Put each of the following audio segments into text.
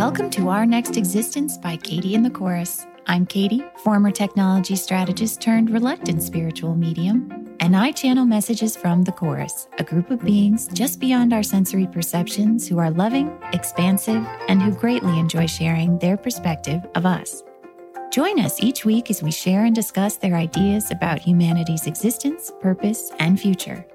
Welcome to Our Next Existence by Katie and the Chorus. I'm Katie, former technology strategist turned reluctant spiritual medium, and I channel messages from the Chorus, a group of beings just beyond our sensory perceptions who are loving, expansive, and who greatly enjoy sharing their perspective of us. Join us each week as we share and discuss their ideas about humanity's existence, purpose, and future.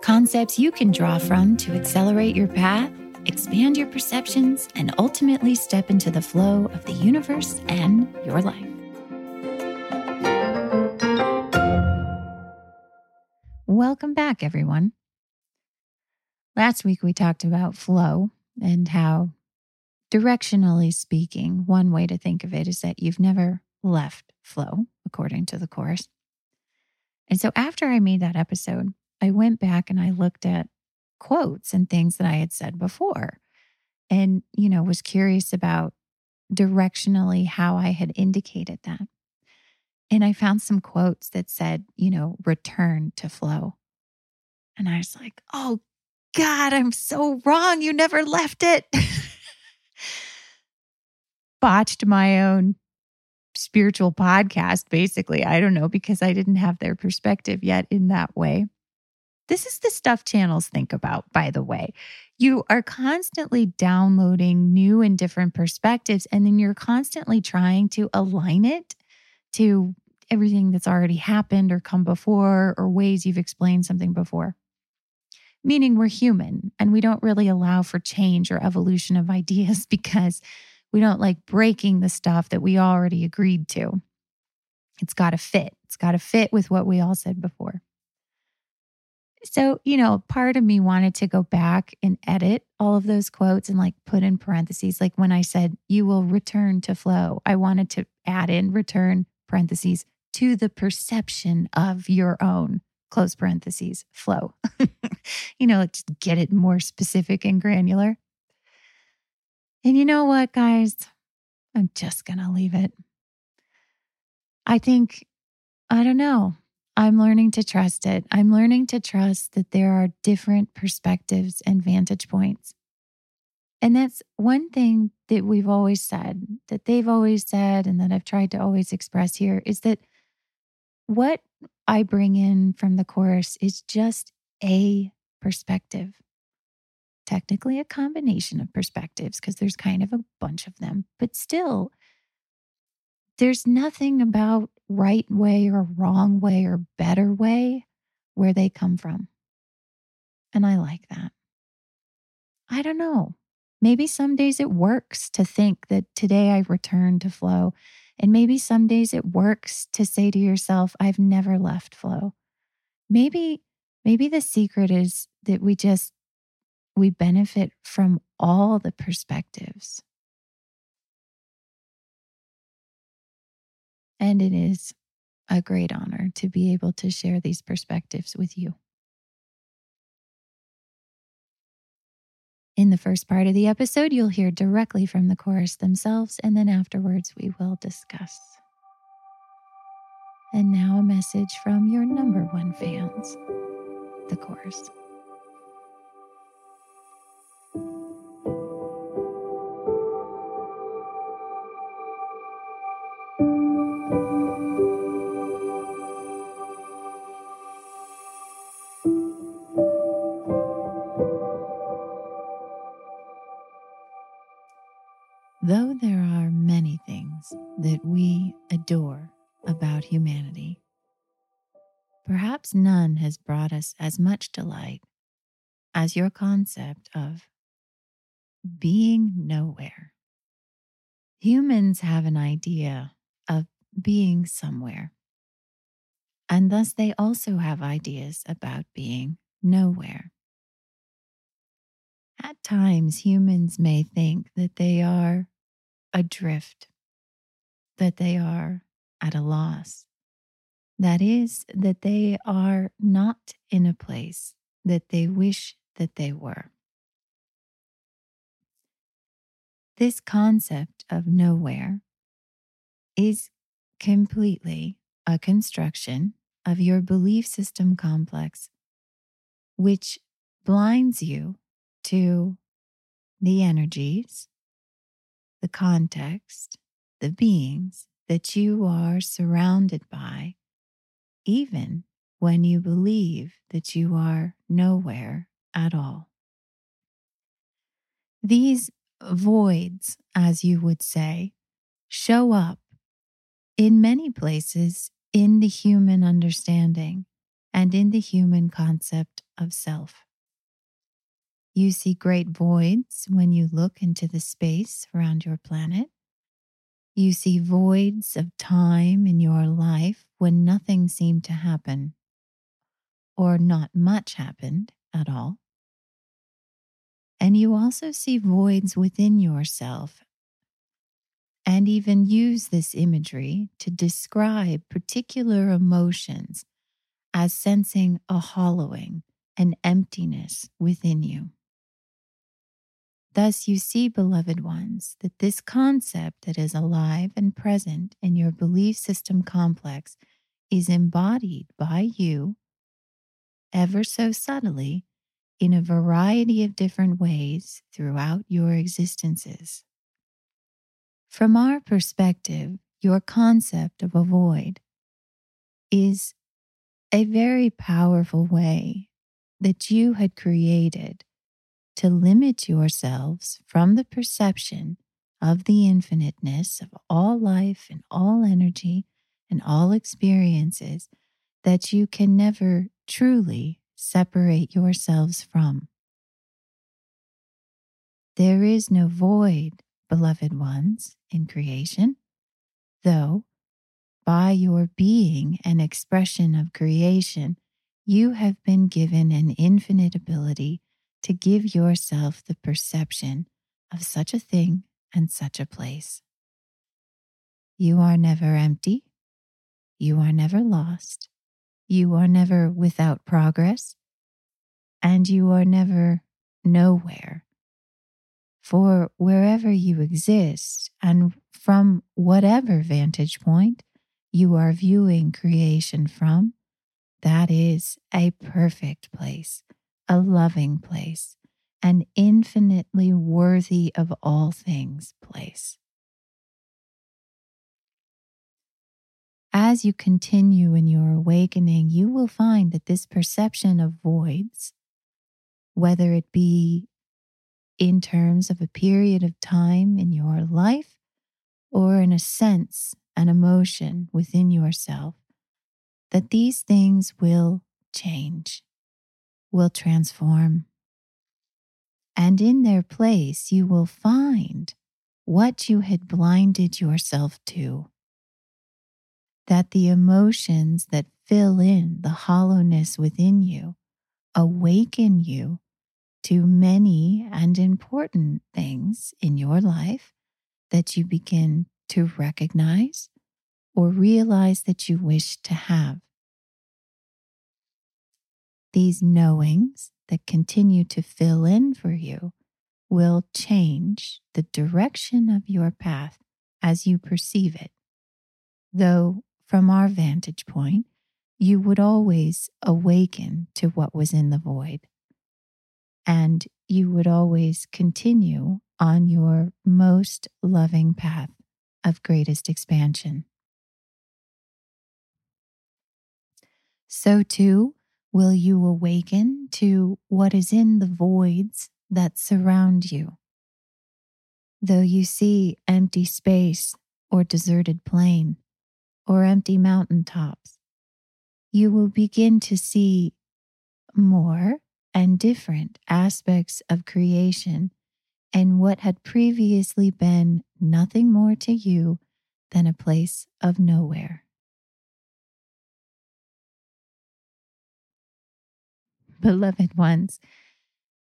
Concepts you can draw from to accelerate your path expand your perceptions, and ultimately step into the flow of the universe and your life. Welcome back, everyone. Last week we talked about flow and how, directionally speaking, one way to think of it is that you've never left flow, according to the Chorus. And so after I made that episode, I went back and I looked at quotes and things that I had said before. And, you know, was curious about directionally how I had indicated that. And I found some quotes that said, you know, return to flow. And I was like, oh God, I'm so wrong. You never left it. Botched my own spiritual podcast, basically. I don't know, because I didn't have their perspective yet in that way. This is the stuff channels think about, by the way. You are constantly downloading new and different perspectives, and then you're constantly trying to align it to everything that's already happened or come before or ways you've explained something before. Meaning we're human and we don't really allow for change or evolution of ideas because we don't like breaking the stuff that we already agreed to. It's got to fit. It's got to fit with what we all said before. So, you know, part of me wanted to go back and edit all of those quotes and like put in parentheses, like when I said, you will return to flow, I wanted to add in return parentheses to the perception of your own close parentheses flow. you know, just get it more specific and granular. And you know what, guys? I'm just going to leave it. I think, I don't know. I'm learning to trust it. I'm learning to trust that there are different perspectives and vantage points. And that's one thing that we've always said, that they've always said, and that I've tried to always express here is that what I bring in from the chorus is just a perspective. Technically, a combination of perspectives, because there's kind of a bunch of them, but still, there's nothing about right way or wrong way or better way where they come from. And I like that. I don't know. Maybe some days it works to think that today I return to flow. And maybe some days it works to say to yourself, I've never left flow. Maybe, maybe the secret is that we just, we benefit from all the perspectives And it is a great honor to be able to share these perspectives with you. In the first part of the episode, you'll hear directly from the chorus themselves, and then afterwards, we will discuss. And now, a message from your number one fans, the chorus. Though there are many things that we adore about humanity, perhaps none has brought us as much delight as your concept of being nowhere. Humans have an idea of being somewhere, and thus they also have ideas about being nowhere. At times, humans may think that they are adrift, that they are at a loss. That is, that they are not in a place that they wish that they were. This concept of nowhere is completely a construction of your belief system complex, which blinds you to the energies the context, the beings that you are surrounded by, even when you believe that you are nowhere at all. These voids, as you would say, show up in many places in the human understanding and in the human concept of self. You see great voids when you look into the space around your planet. You see voids of time in your life when nothing seemed to happen or not much happened at all. And you also see voids within yourself and even use this imagery to describe particular emotions as sensing a hollowing, an emptiness within you. Thus, you see, beloved ones, that this concept that is alive and present in your belief system complex is embodied by you ever so subtly in a variety of different ways throughout your existences. From our perspective, your concept of a void is a very powerful way that you had created to limit yourselves from the perception of the infiniteness of all life and all energy and all experiences that you can never truly separate yourselves from. There is no void, beloved ones, in creation, though by your being an expression of creation, you have been given an infinite ability to give yourself the perception of such a thing and such a place. You are never empty. You are never lost. You are never without progress. And you are never nowhere. For wherever you exist and from whatever vantage point you are viewing creation from, that is a perfect place a loving place, an infinitely worthy of all things place. As you continue in your awakening, you will find that this perception of voids, whether it be in terms of a period of time in your life or in a sense, an emotion within yourself, that these things will change will transform. And in their place, you will find what you had blinded yourself to. That the emotions that fill in the hollowness within you awaken you to many and important things in your life that you begin to recognize or realize that you wish to have. These knowings that continue to fill in for you will change the direction of your path as you perceive it. Though, from our vantage point, you would always awaken to what was in the void. And you would always continue on your most loving path of greatest expansion. So, too, will you awaken to what is in the voids that surround you. Though you see empty space or deserted plain or empty mountain tops, you will begin to see more and different aspects of creation and what had previously been nothing more to you than a place of nowhere. Beloved ones,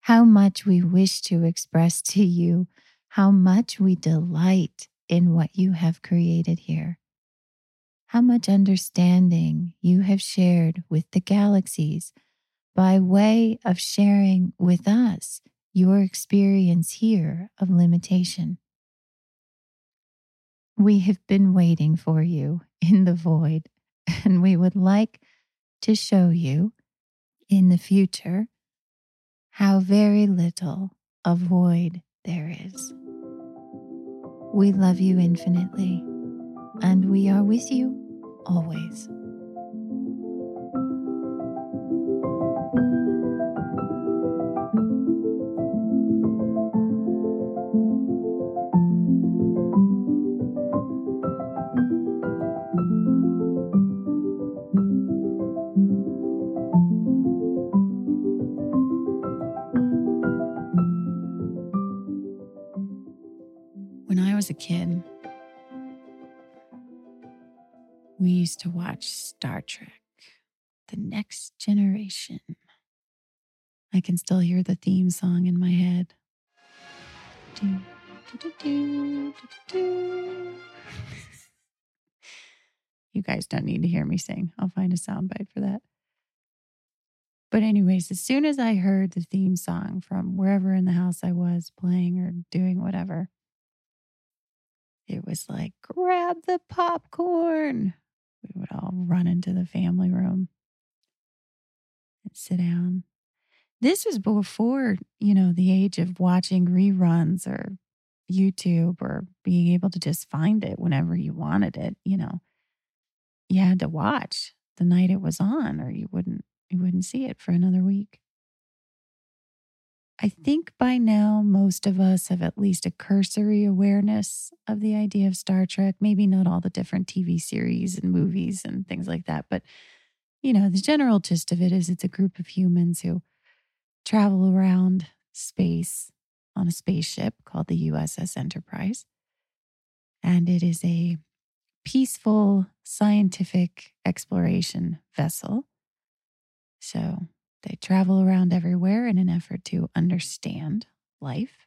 how much we wish to express to you how much we delight in what you have created here, how much understanding you have shared with the galaxies by way of sharing with us your experience here of limitation. We have been waiting for you in the void, and we would like to show you in the future how very little a void there is. We love you infinitely, and we are with you always. Used to watch Star Trek, The Next Generation. I can still hear the theme song in my head. Do, do, do, you guys don't need to hear me sing. I'll find a soundbite for that. But, anyways, as soon as I heard the theme song from wherever in the house I was playing or doing whatever, it was like, grab the popcorn. We would all run into the family room and sit down. This was before, you know, the age of watching reruns or YouTube or being able to just find it whenever you wanted it, you know. You had to watch the night it was on or you wouldn't you wouldn't see it for another week. I think by now most of us have at least a cursory awareness of the idea of Star Trek. Maybe not all the different TV series and movies and things like that, but you know, the general gist of it is it's a group of humans who travel around space on a spaceship called the USS Enterprise. And it is a peaceful scientific exploration vessel. So they travel around everywhere in an effort to understand life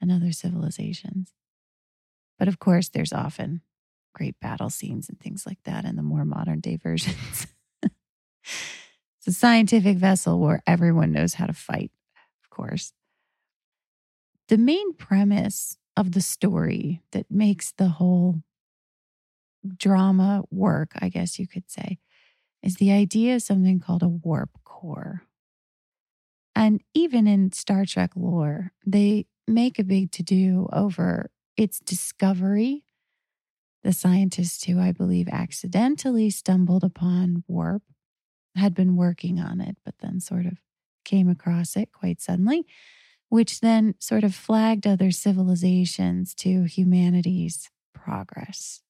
and other civilizations. But of course, there's often great battle scenes and things like that in the more modern day versions. it's a scientific vessel where everyone knows how to fight, of course. The main premise of the story that makes the whole drama work, I guess you could say, is the idea of something called a warp core. And even in Star Trek lore, they make a big to do over its discovery. The scientists who I believe accidentally stumbled upon warp had been working on it, but then sort of came across it quite suddenly, which then sort of flagged other civilizations to humanity's progress.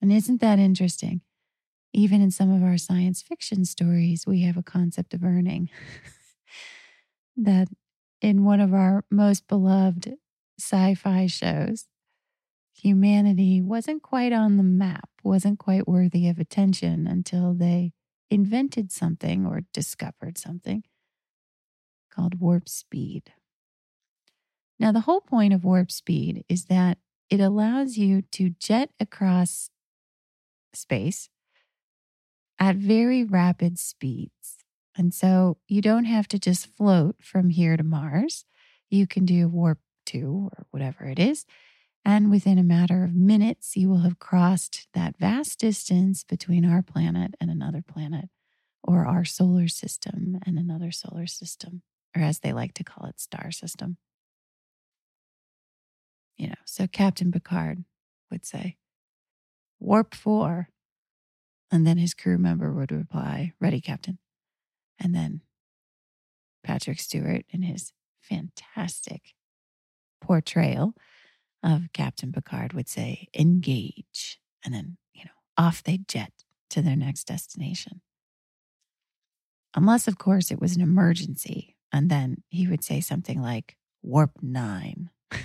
And isn't that interesting? Even in some of our science fiction stories, we have a concept of earning. that in one of our most beloved sci fi shows, humanity wasn't quite on the map, wasn't quite worthy of attention until they invented something or discovered something called warp speed. Now, the whole point of warp speed is that it allows you to jet across space at very rapid speeds. And so you don't have to just float from here to Mars. You can do warp two or whatever it is. And within a matter of minutes, you will have crossed that vast distance between our planet and another planet, or our solar system and another solar system, or as they like to call it, star system. You know, so Captain Picard would say, Warp four. And then his crew member would reply, Ready, Captain. And then Patrick Stewart, in his fantastic portrayal of Captain Picard, would say, Engage. And then, you know, off they jet to their next destination. Unless, of course, it was an emergency. And then he would say something like, Warp nine.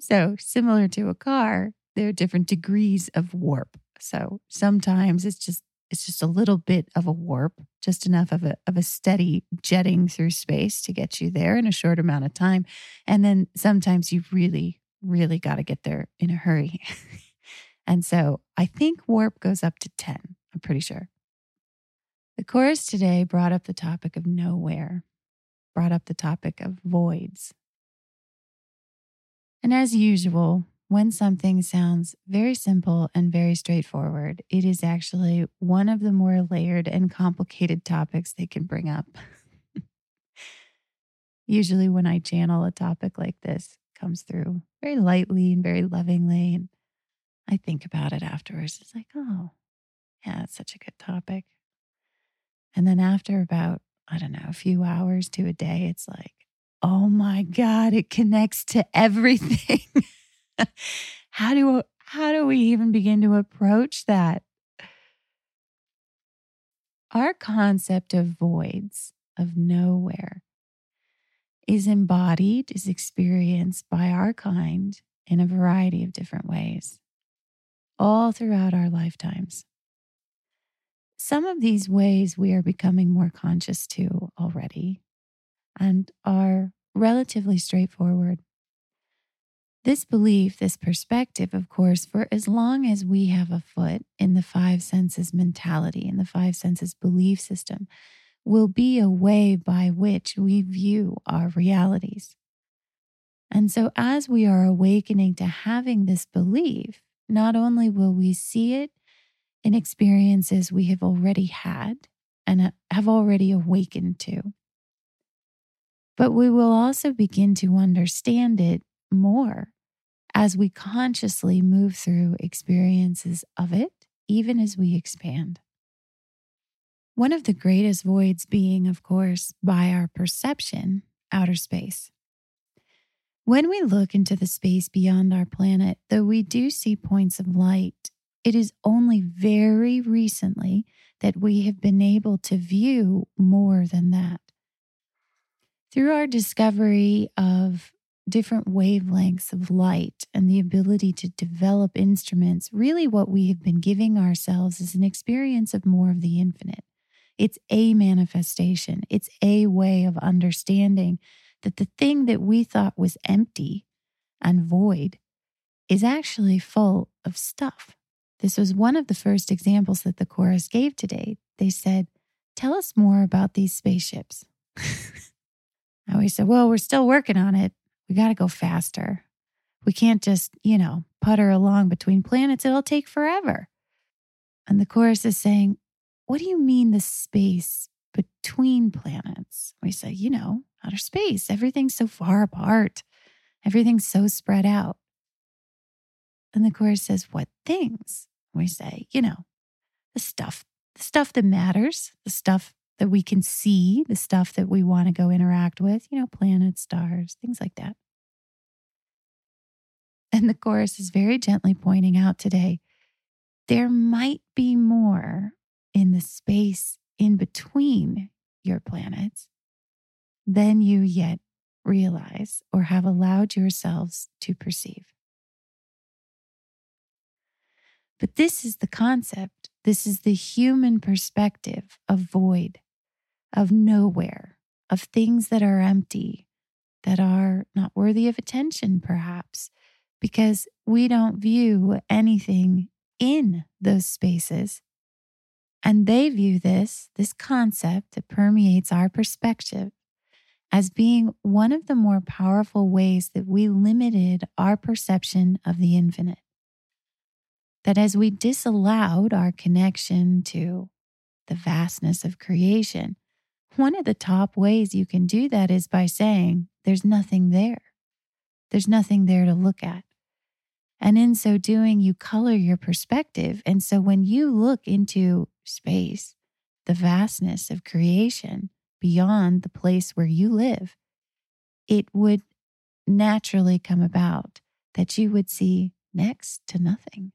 so, similar to a car, there are different degrees of warp. So sometimes it's just it's just a little bit of a warp, just enough of a of a steady jetting through space to get you there in a short amount of time. And then sometimes you really, really got to get there in a hurry. and so I think warp goes up to 10. I'm pretty sure. The chorus today brought up the topic of nowhere, brought up the topic of voids. And as usual, when something sounds very simple and very straightforward, it is actually one of the more layered and complicated topics they can bring up. Usually, when I channel a topic like this, comes through very lightly and very lovingly. And I think about it afterwards. It's like, oh, yeah, it's such a good topic. And then after about, I don't know, a few hours to a day, it's like, oh my God, it connects to everything. how do how do we even begin to approach that? Our concept of voids, of nowhere, is embodied, is experienced by our kind in a variety of different ways, all throughout our lifetimes. Some of these ways we are becoming more conscious to already and are relatively straightforward. This belief, this perspective, of course, for as long as we have a foot in the five senses mentality, in the five senses belief system, will be a way by which we view our realities. And so, as we are awakening to having this belief, not only will we see it in experiences we have already had and have already awakened to, but we will also begin to understand it more as we consciously move through experiences of it, even as we expand. One of the greatest voids being, of course, by our perception, outer space. When we look into the space beyond our planet, though we do see points of light, it is only very recently that we have been able to view more than that. Through our discovery of different wavelengths of light and the ability to develop instruments, really what we have been giving ourselves is an experience of more of the infinite. It's a manifestation, it's a way of understanding that the thing that we thought was empty and void is actually full of stuff. This was one of the first examples that the chorus gave today. They said, Tell us more about these spaceships. and we said, Well, we're still working on it. We got to go faster. We can't just, you know, putter along between planets. It'll take forever. And the chorus is saying, what do you mean the space between planets? We say, you know, outer space. Everything's so far apart, everything's so spread out. And the chorus says, What things? We say, you know, the stuff, the stuff that matters, the stuff that we can see, the stuff that we want to go interact with, you know, planets, stars, things like that. And the chorus is very gently pointing out today there might be more in the space in between your planets than you yet realize or have allowed yourselves to perceive. But this is the concept. This is the human perspective of void, of nowhere, of things that are empty, that are not worthy of attention, perhaps, because we don't view anything in those spaces and they view this, this concept that permeates our perspective, as being one of the more powerful ways that we limited our perception of the infinite. That as we disallowed our connection to the vastness of creation, one of the top ways you can do that is by saying, There's nothing there. There's nothing there to look at. And in so doing, you color your perspective. And so when you look into space, the vastness of creation beyond the place where you live, it would naturally come about that you would see next to nothing.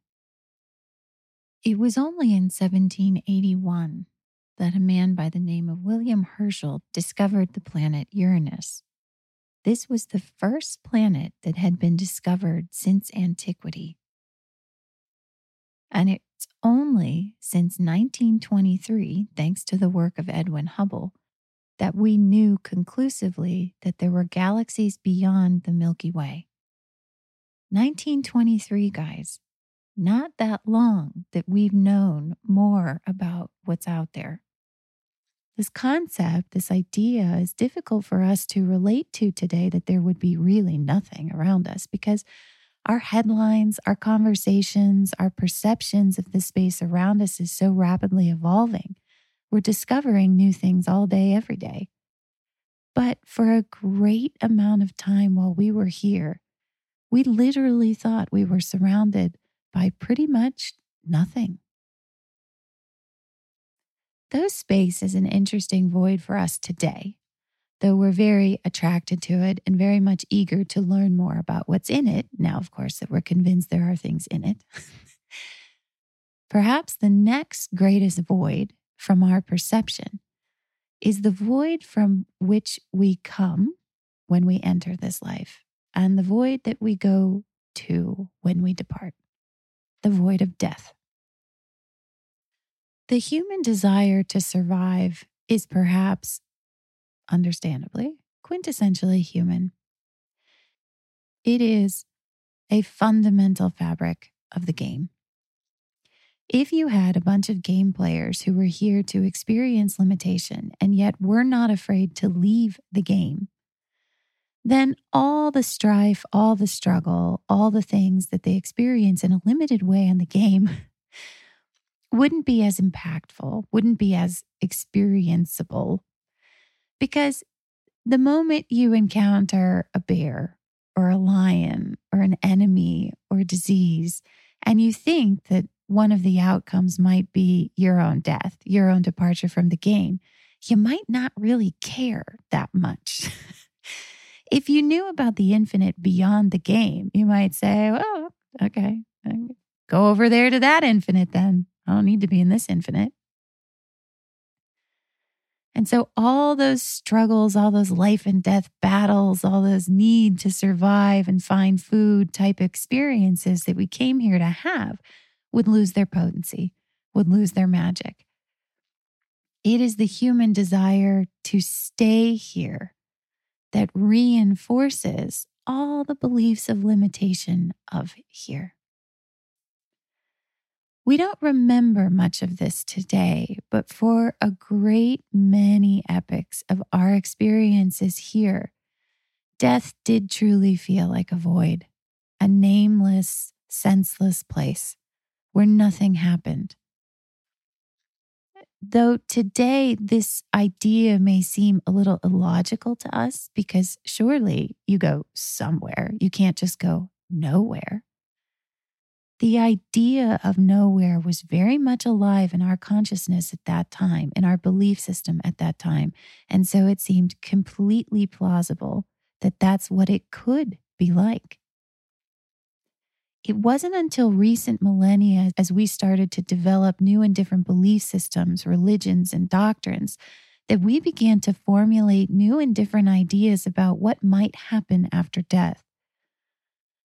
It was only in 1781 that a man by the name of William Herschel discovered the planet Uranus. This was the first planet that had been discovered since antiquity. And it's only since 1923, thanks to the work of Edwin Hubble, that we knew conclusively that there were galaxies beyond the Milky Way. 1923, guys, not that long that we've known more about what's out there. This concept, this idea is difficult for us to relate to today that there would be really nothing around us because our headlines, our conversations, our perceptions of the space around us is so rapidly evolving. We're discovering new things all day, every day. But for a great amount of time while we were here, we literally thought we were surrounded by pretty much nothing. Though space is an interesting void for us today, though we're very attracted to it and very much eager to learn more about what's in it, now, of course, that we're convinced there are things in it, perhaps the next greatest void from our perception is the void from which we come when we enter this life and the void that we go to when we depart, the void of death. The human desire to survive is perhaps, understandably, quintessentially human. It is a fundamental fabric of the game. If you had a bunch of game players who were here to experience limitation and yet were not afraid to leave the game, then all the strife, all the struggle, all the things that they experience in a limited way in the game wouldn't be as impactful, wouldn't be as experienceable. Because the moment you encounter a bear or a lion or an enemy or disease, and you think that one of the outcomes might be your own death, your own departure from the game, you might not really care that much. if you knew about the infinite beyond the game, you might say, well, okay, go over there to that infinite then. I don't need to be in this infinite. And so, all those struggles, all those life and death battles, all those need to survive and find food type experiences that we came here to have would lose their potency, would lose their magic. It is the human desire to stay here that reinforces all the beliefs of limitation of here. We don't remember much of this today, but for a great many epochs of our experiences here, death did truly feel like a void, a nameless, senseless place where nothing happened. Though today this idea may seem a little illogical to us because surely you go somewhere, you can't just go nowhere. The idea of nowhere was very much alive in our consciousness at that time, in our belief system at that time. And so it seemed completely plausible that that's what it could be like. It wasn't until recent millennia, as we started to develop new and different belief systems, religions, and doctrines, that we began to formulate new and different ideas about what might happen after death.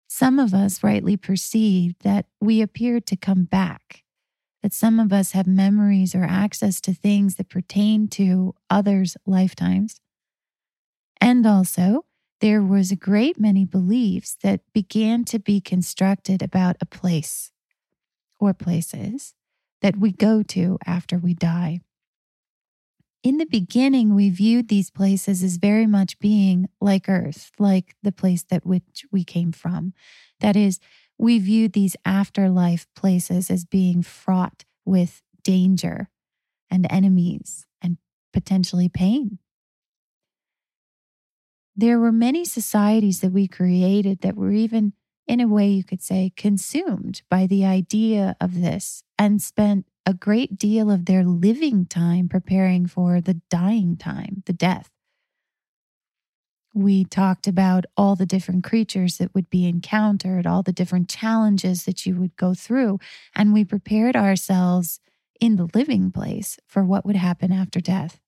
Some of us rightly perceived that we appeared to come back, that some of us have memories or access to things that pertain to others' lifetimes. And also, there was a great many beliefs that began to be constructed about a place or places that we go to after we die. In the beginning, we viewed these places as very much being like Earth, like the place that which we came from. That is, we viewed these afterlife places as being fraught with danger and enemies and potentially pain. There were many societies that we created that were even, in a way, you could say, consumed by the idea of this and spent a great deal of their living time preparing for the dying time, the death. We talked about all the different creatures that would be encountered, all the different challenges that you would go through, and we prepared ourselves in the living place for what would happen after death.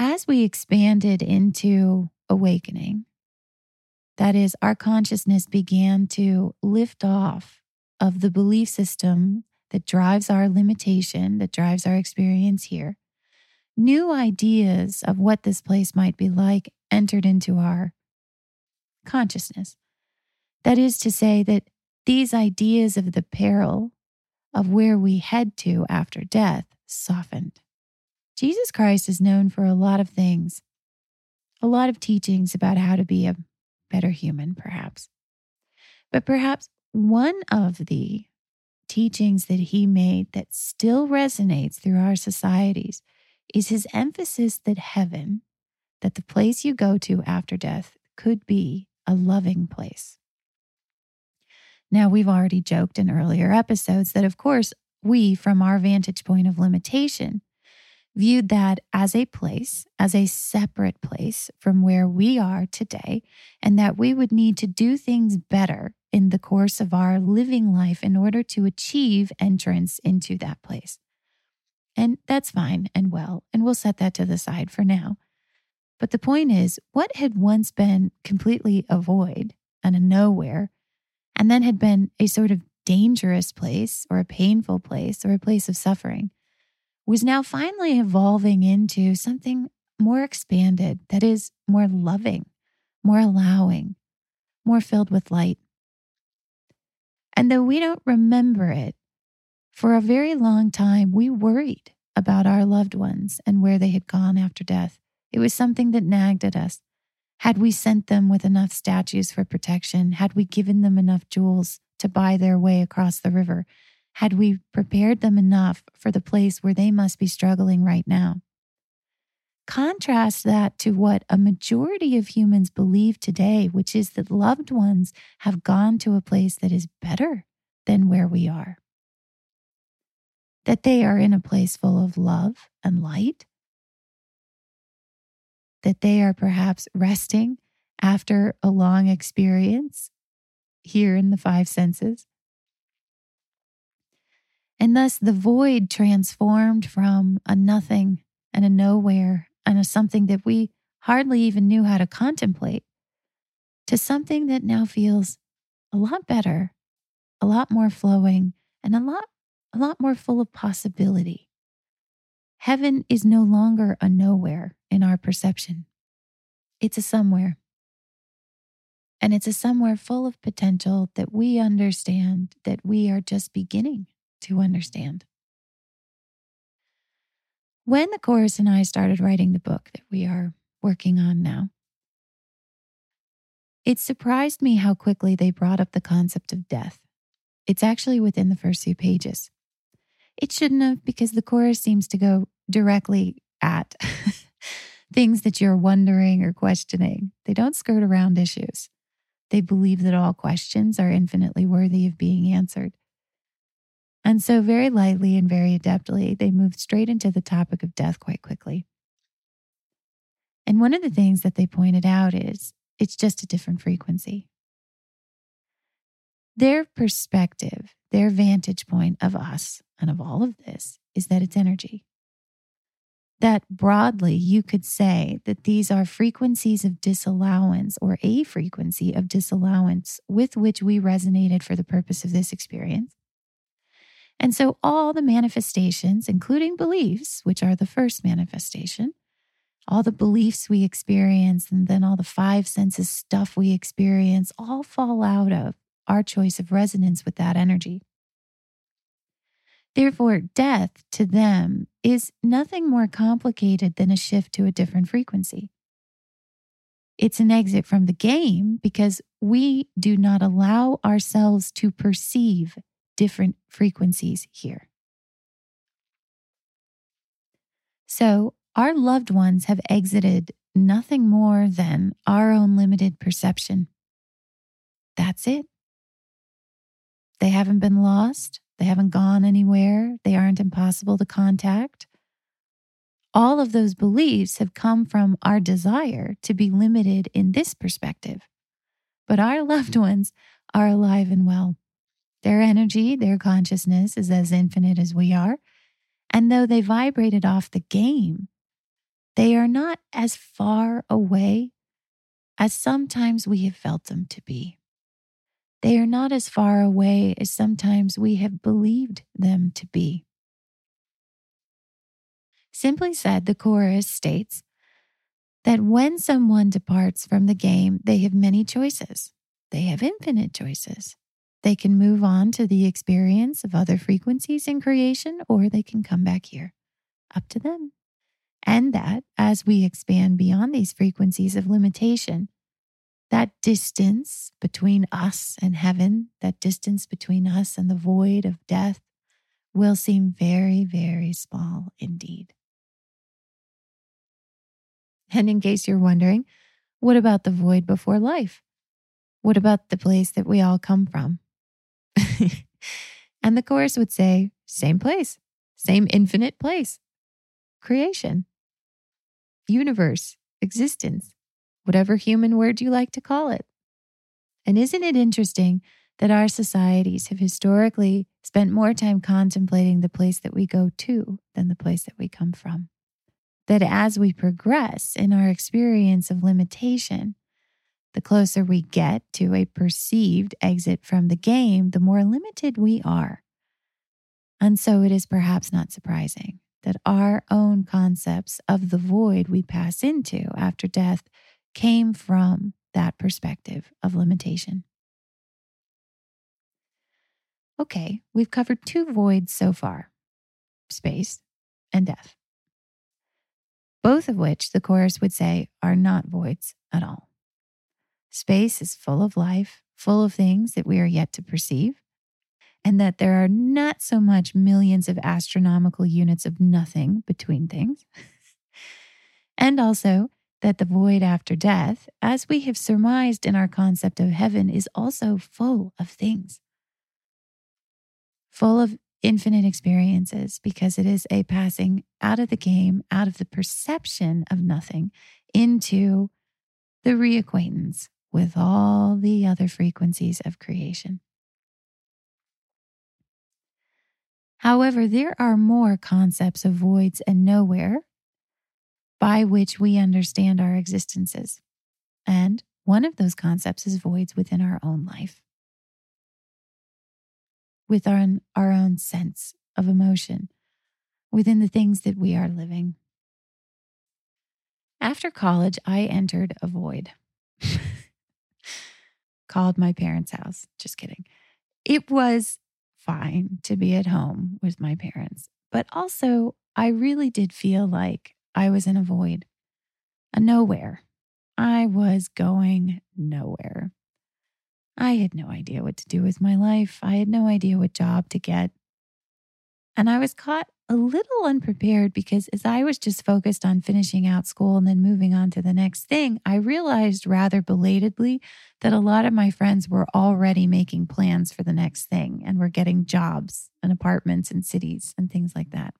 As we expanded into awakening, that is, our consciousness began to lift off of the belief system that drives our limitation, that drives our experience here. New ideas of what this place might be like entered into our consciousness. That is to say, that these ideas of the peril of where we head to after death softened. Jesus Christ is known for a lot of things, a lot of teachings about how to be a better human, perhaps. But perhaps one of the teachings that he made that still resonates through our societies is his emphasis that heaven, that the place you go to after death could be a loving place. Now, we've already joked in earlier episodes that, of course, we, from our vantage point of limitation, viewed that as a place, as a separate place from where we are today, and that we would need to do things better in the course of our living life in order to achieve entrance into that place. And that's fine and well, and we'll set that to the side for now. But the point is, what had once been completely a void and a nowhere, and then had been a sort of dangerous place or a painful place or a place of suffering, was now finally evolving into something more expanded that is more loving, more allowing, more filled with light. And though we don't remember it, for a very long time, we worried about our loved ones and where they had gone after death. It was something that nagged at us. Had we sent them with enough statues for protection? Had we given them enough jewels to buy their way across the river? Had we prepared them enough for the place where they must be struggling right now. Contrast that to what a majority of humans believe today, which is that loved ones have gone to a place that is better than where we are. That they are in a place full of love and light. That they are perhaps resting after a long experience here in the five senses and thus the void transformed from a nothing and a nowhere and a something that we hardly even knew how to contemplate to something that now feels a lot better, a lot more flowing, and a lot, a lot more full of possibility. Heaven is no longer a nowhere in our perception. It's a somewhere. And it's a somewhere full of potential that we understand that we are just beginning to understand. When the chorus and I started writing the book that we are working on now, it surprised me how quickly they brought up the concept of death. It's actually within the first few pages. It shouldn't have, because the chorus seems to go directly at things that you're wondering or questioning. They don't skirt around issues. They believe that all questions are infinitely worthy of being answered. And so, very lightly and very adeptly, they moved straight into the topic of death quite quickly. And one of the things that they pointed out is it's just a different frequency. Their perspective, their vantage point of us and of all of this is that it's energy. That broadly, you could say that these are frequencies of disallowance or a frequency of disallowance with which we resonated for the purpose of this experience and so all the manifestations, including beliefs, which are the first manifestation, all the beliefs we experience, and then all the five senses stuff we experience, all fall out of our choice of resonance with that energy. Therefore, death to them is nothing more complicated than a shift to a different frequency. It's an exit from the game because we do not allow ourselves to perceive different frequencies here. So, our loved ones have exited nothing more than our own limited perception. That's it. They haven't been lost. They haven't gone anywhere. They aren't impossible to contact. All of those beliefs have come from our desire to be limited in this perspective. But our loved ones are alive and well. Their energy, their consciousness is as infinite as we are. And though they vibrated off the game, they are not as far away as sometimes we have felt them to be. They are not as far away as sometimes we have believed them to be. Simply said, the chorus states that when someone departs from the game, they have many choices. They have infinite choices. They can move on to the experience of other frequencies in creation, or they can come back here. Up to them. And that as we expand beyond these frequencies of limitation, that distance between us and heaven, that distance between us and the void of death, will seem very, very small indeed. And in case you're wondering, what about the void before life? What about the place that we all come from? and the Chorus would say, same place, same infinite place, creation, universe, existence, whatever human word you like to call it. And isn't it interesting that our societies have historically spent more time contemplating the place that we go to than the place that we come from? That as we progress in our experience of limitation, the closer we get to a perceived exit from the game, the more limited we are. And so it is perhaps not surprising that our own concepts of the void we pass into after death came from that perspective of limitation. Okay, we've covered two voids so far space and death, both of which the Chorus would say are not voids at all. Space is full of life, full of things that we are yet to perceive, and that there are not so much millions of astronomical units of nothing between things. and also that the void after death, as we have surmised in our concept of heaven, is also full of things, full of infinite experiences, because it is a passing out of the game, out of the perception of nothing, into the reacquaintance with all the other frequencies of creation. However, there are more concepts of voids and nowhere by which we understand our existences. And one of those concepts is voids within our own life, within our own sense of emotion, within the things that we are living. After college, I entered a void. Called my parents' house. Just kidding. It was fine to be at home with my parents, but also I really did feel like I was in a void, a nowhere. I was going nowhere. I had no idea what to do with my life. I had no idea what job to get. And I was caught a little unprepared because as I was just focused on finishing out school and then moving on to the next thing, I realized rather belatedly that a lot of my friends were already making plans for the next thing and were getting jobs and apartments and cities and things like that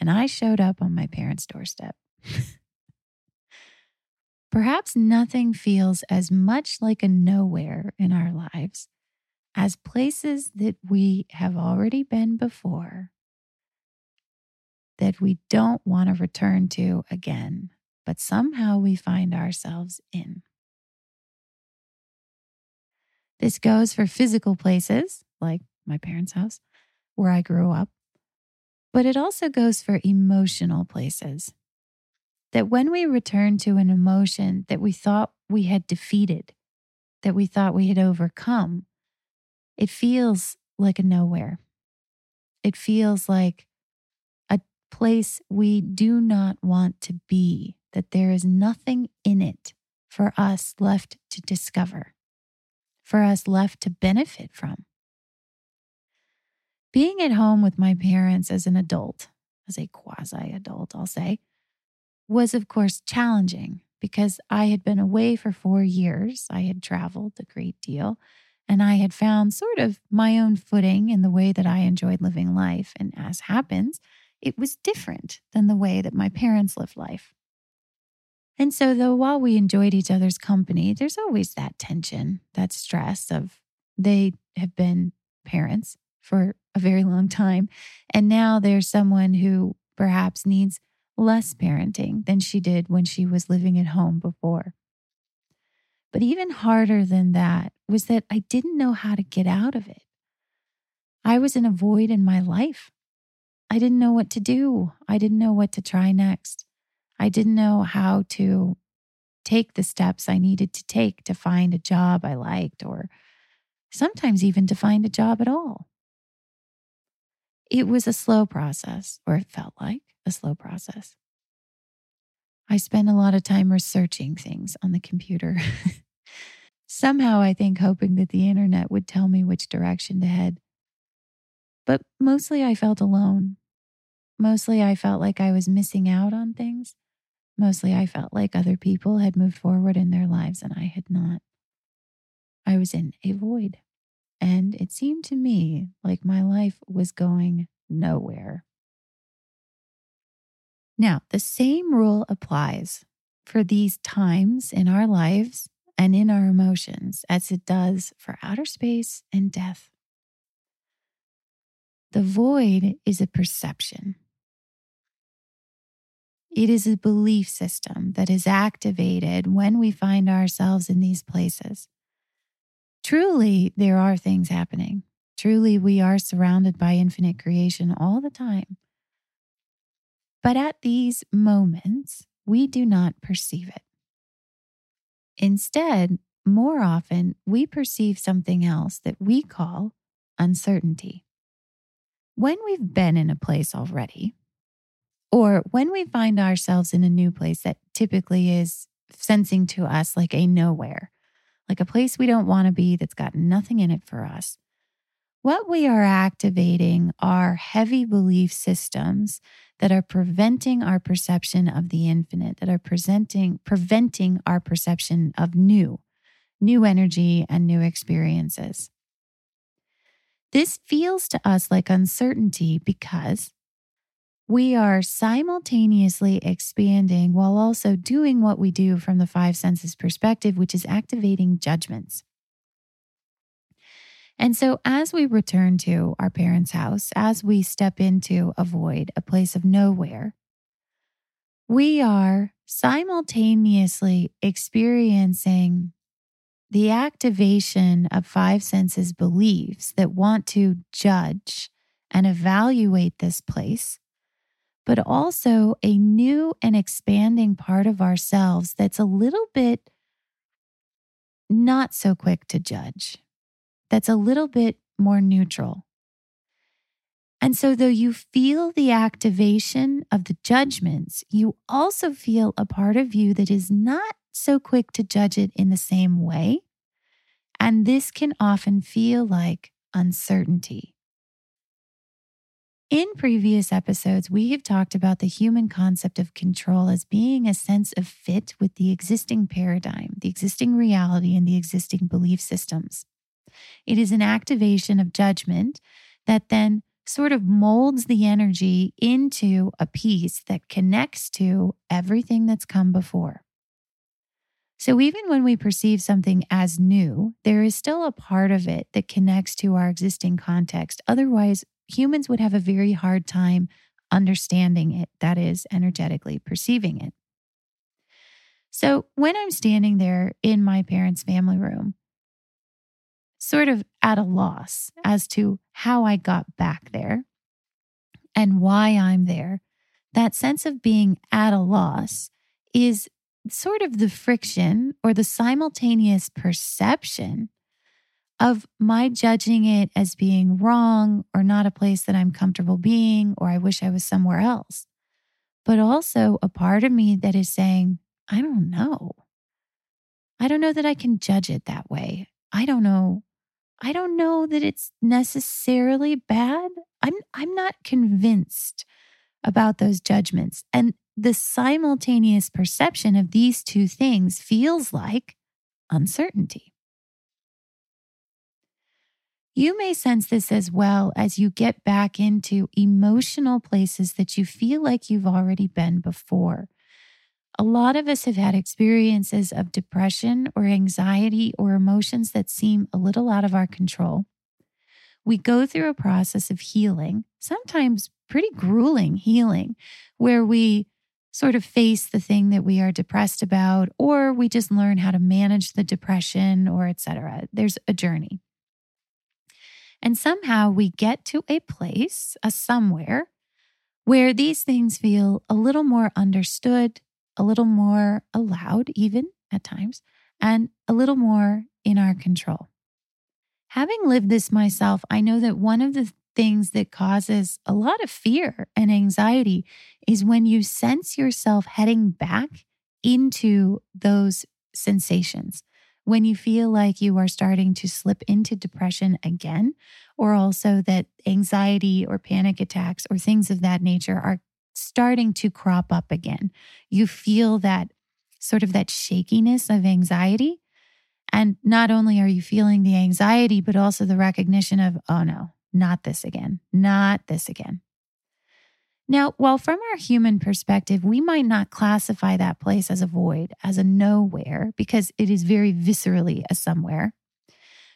and I showed up on my parents' doorstep. Perhaps nothing feels as much like a nowhere in our lives as places that we have already been before that we don't want to return to again, but somehow we find ourselves in. This goes for physical places like my parents' house, where I grew up, but it also goes for emotional places. That when we return to an emotion that we thought we had defeated, that we thought we had overcome, it feels like a nowhere. It feels like place we do not want to be, that there is nothing in it for us left to discover, for us left to benefit from. Being at home with my parents as an adult, as a quasi adult, I'll say, was of course challenging because I had been away for four years. I had traveled a great deal and I had found sort of my own footing in the way that I enjoyed living life. And as happens, it was different than the way that my parents lived life. And so, though while we enjoyed each other's company, there's always that tension, that stress of they have been parents for a very long time. And now there's someone who perhaps needs less parenting than she did when she was living at home before. But even harder than that was that I didn't know how to get out of it. I was in a void in my life. I didn't know what to do. I didn't know what to try next. I didn't know how to take the steps I needed to take to find a job I liked, or sometimes even to find a job at all. It was a slow process, or it felt like a slow process. I spent a lot of time researching things on the computer. Somehow, I think, hoping that the internet would tell me which direction to head. But mostly, I felt alone. Mostly, I felt like I was missing out on things. Mostly, I felt like other people had moved forward in their lives and I had not. I was in a void. And it seemed to me like my life was going nowhere. Now, the same rule applies for these times in our lives and in our emotions as it does for outer space and death. The void is a perception. It is a belief system that is activated when we find ourselves in these places. Truly, there are things happening. Truly, we are surrounded by infinite creation all the time. But at these moments, we do not perceive it. Instead, more often, we perceive something else that we call uncertainty. When we've been in a place already, or when we find ourselves in a new place that typically is sensing to us like a nowhere, like a place we don't want to be that's got nothing in it for us, what we are activating are heavy belief systems that are preventing our perception of the infinite, that are presenting, preventing our perception of new, new energy and new experiences. This feels to us like uncertainty because we are simultaneously expanding while also doing what we do from the five senses perspective, which is activating judgments. And so, as we return to our parents' house, as we step into a void, a place of nowhere, we are simultaneously experiencing the activation of five senses beliefs that want to judge and evaluate this place but also a new and expanding part of ourselves that's a little bit not so quick to judge, that's a little bit more neutral. And so, though you feel the activation of the judgments, you also feel a part of you that is not so quick to judge it in the same way. And this can often feel like uncertainty. In previous episodes, we have talked about the human concept of control as being a sense of fit with the existing paradigm, the existing reality, and the existing belief systems. It is an activation of judgment that then sort of molds the energy into a piece that connects to everything that's come before. So, even when we perceive something as new, there is still a part of it that connects to our existing context. Otherwise, humans would have a very hard time understanding it, that is, energetically perceiving it. So when I'm standing there in my parents' family room, sort of at a loss as to how I got back there and why I'm there, that sense of being at a loss is sort of the friction or the simultaneous perception of my judging it as being wrong or not a place that I'm comfortable being, or I wish I was somewhere else. But also a part of me that is saying, I don't know. I don't know that I can judge it that way. I don't know. I don't know that it's necessarily bad. I'm I'm not convinced about those judgments. And the simultaneous perception of these two things feels like uncertainty. You may sense this as well as you get back into emotional places that you feel like you've already been before. A lot of us have had experiences of depression or anxiety or emotions that seem a little out of our control. We go through a process of healing, sometimes pretty grueling healing, where we sort of face the thing that we are depressed about, or we just learn how to manage the depression, or etc. There's a journey. And somehow we get to a place, a somewhere, where these things feel a little more understood, a little more allowed, even at times, and a little more in our control. Having lived this myself, I know that one of the things that causes a lot of fear and anxiety is when you sense yourself heading back into those sensations when you feel like you are starting to slip into depression again, or also that anxiety or panic attacks or things of that nature are starting to crop up again. You feel that sort of that shakiness of anxiety. And not only are you feeling the anxiety, but also the recognition of, oh no, not this again, not this again. Now, while from our human perspective, we might not classify that place as a void, as a nowhere, because it is very viscerally a somewhere.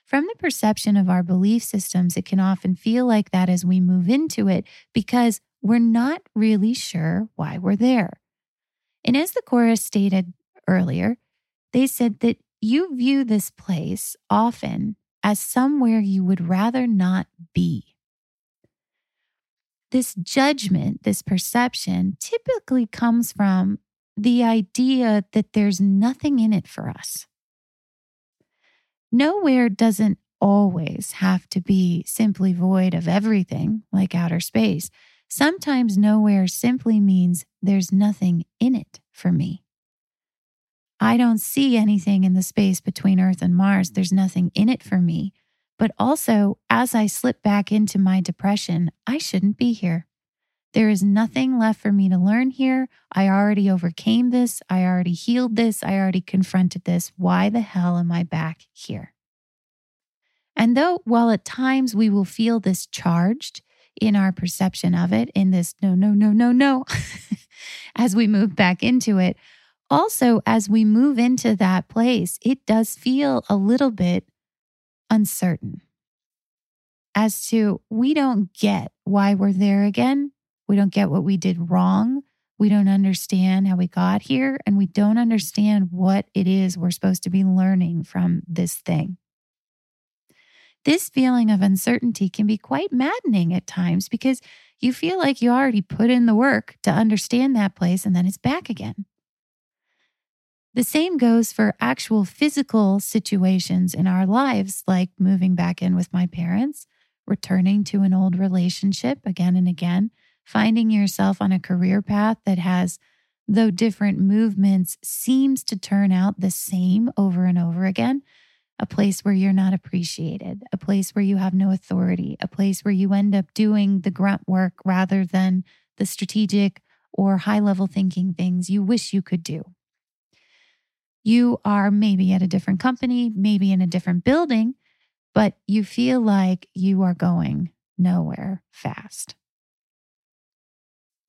From the perception of our belief systems, it can often feel like that as we move into it because we're not really sure why we're there. And as the chorus stated earlier, they said that you view this place often as somewhere you would rather not be. This judgment, this perception typically comes from the idea that there's nothing in it for us. Nowhere doesn't always have to be simply void of everything like outer space. Sometimes nowhere simply means there's nothing in it for me. I don't see anything in the space between Earth and Mars. There's nothing in it for me. But also, as I slip back into my depression, I shouldn't be here. There is nothing left for me to learn here. I already overcame this. I already healed this. I already confronted this. Why the hell am I back here? And though, while at times we will feel this charged in our perception of it, in this no, no, no, no, no, as we move back into it, also as we move into that place, it does feel a little bit uncertain as to we don't get why we're there again. We don't get what we did wrong. We don't understand how we got here, and we don't understand what it is we're supposed to be learning from this thing. This feeling of uncertainty can be quite maddening at times because you feel like you already put in the work to understand that place and then it's back again. The same goes for actual physical situations in our lives, like moving back in with my parents, returning to an old relationship again and again, finding yourself on a career path that has, though different movements, seems to turn out the same over and over again. A place where you're not appreciated, a place where you have no authority, a place where you end up doing the grunt work rather than the strategic or high level thinking things you wish you could do. You are maybe at a different company, maybe in a different building, but you feel like you are going nowhere fast.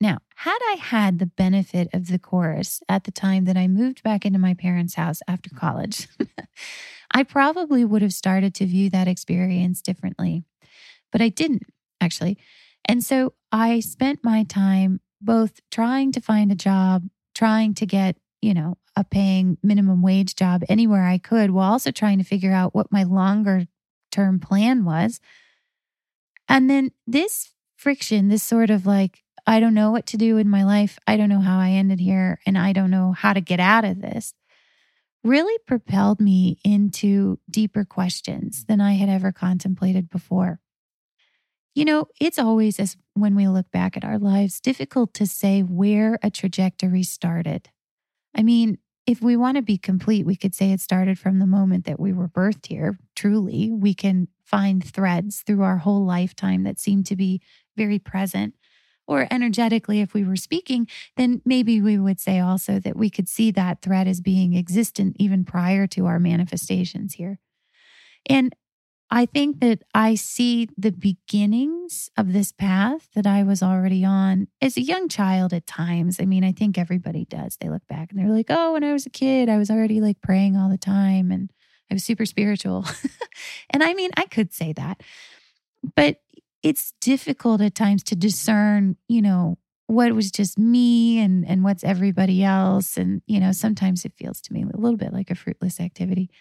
Now, had I had the benefit of the chorus at the time that I moved back into my parents' house after college, I probably would have started to view that experience differently. But I didn't, actually. And so I spent my time both trying to find a job, trying to get, you know, a paying minimum wage job anywhere I could while also trying to figure out what my longer term plan was. And then this friction, this sort of like, I don't know what to do in my life. I don't know how I ended here, and I don't know how to get out of this, really propelled me into deeper questions than I had ever contemplated before. You know, it's always, as when we look back at our lives, difficult to say where a trajectory started. I mean, if we want to be complete, we could say it started from the moment that we were birthed here. Truly, we can find threads through our whole lifetime that seem to be very present. Or energetically, if we were speaking, then maybe we would say also that we could see that thread as being existent even prior to our manifestations here. And I think that I see the beginnings of this path that I was already on as a young child at times. I mean, I think everybody does. They look back and they're like, oh, when I was a kid, I was already like praying all the time and I was super spiritual. and I mean, I could say that, but it's difficult at times to discern, you know, what was just me and and what's everybody else and you know sometimes it feels to me a little bit like a fruitless activity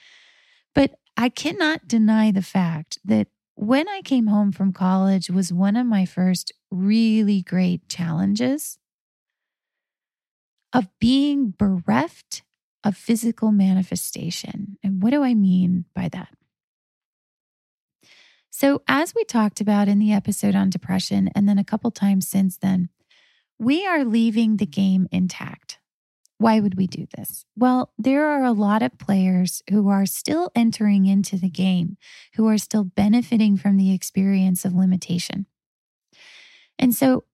but I cannot deny the fact that when I came home from college was one of my first really great challenges of being bereft of physical manifestation. And what do I mean by that? So, as we talked about in the episode on depression, and then a couple times since then, we are leaving the game intact. Why would we do this? Well, there are a lot of players who are still entering into the game, who are still benefiting from the experience of limitation. And so